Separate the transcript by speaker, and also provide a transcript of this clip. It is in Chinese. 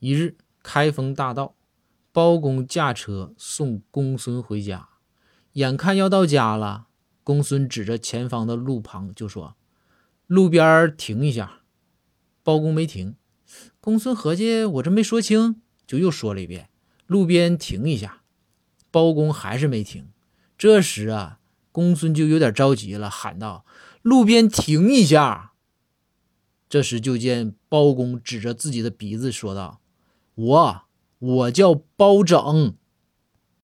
Speaker 1: 一日，开封大道，包公驾车送公孙回家，眼看要到家了，公孙指着前方的路旁就说：“路边停一下。”包公没停，公孙合计我这没说清，就又说了一遍：“路边停一下。”包公还是没停。这时啊，公孙就有点着急了，喊道：“路边停一下！”这时就见包公指着自己的鼻子说道：“我，我叫包拯。”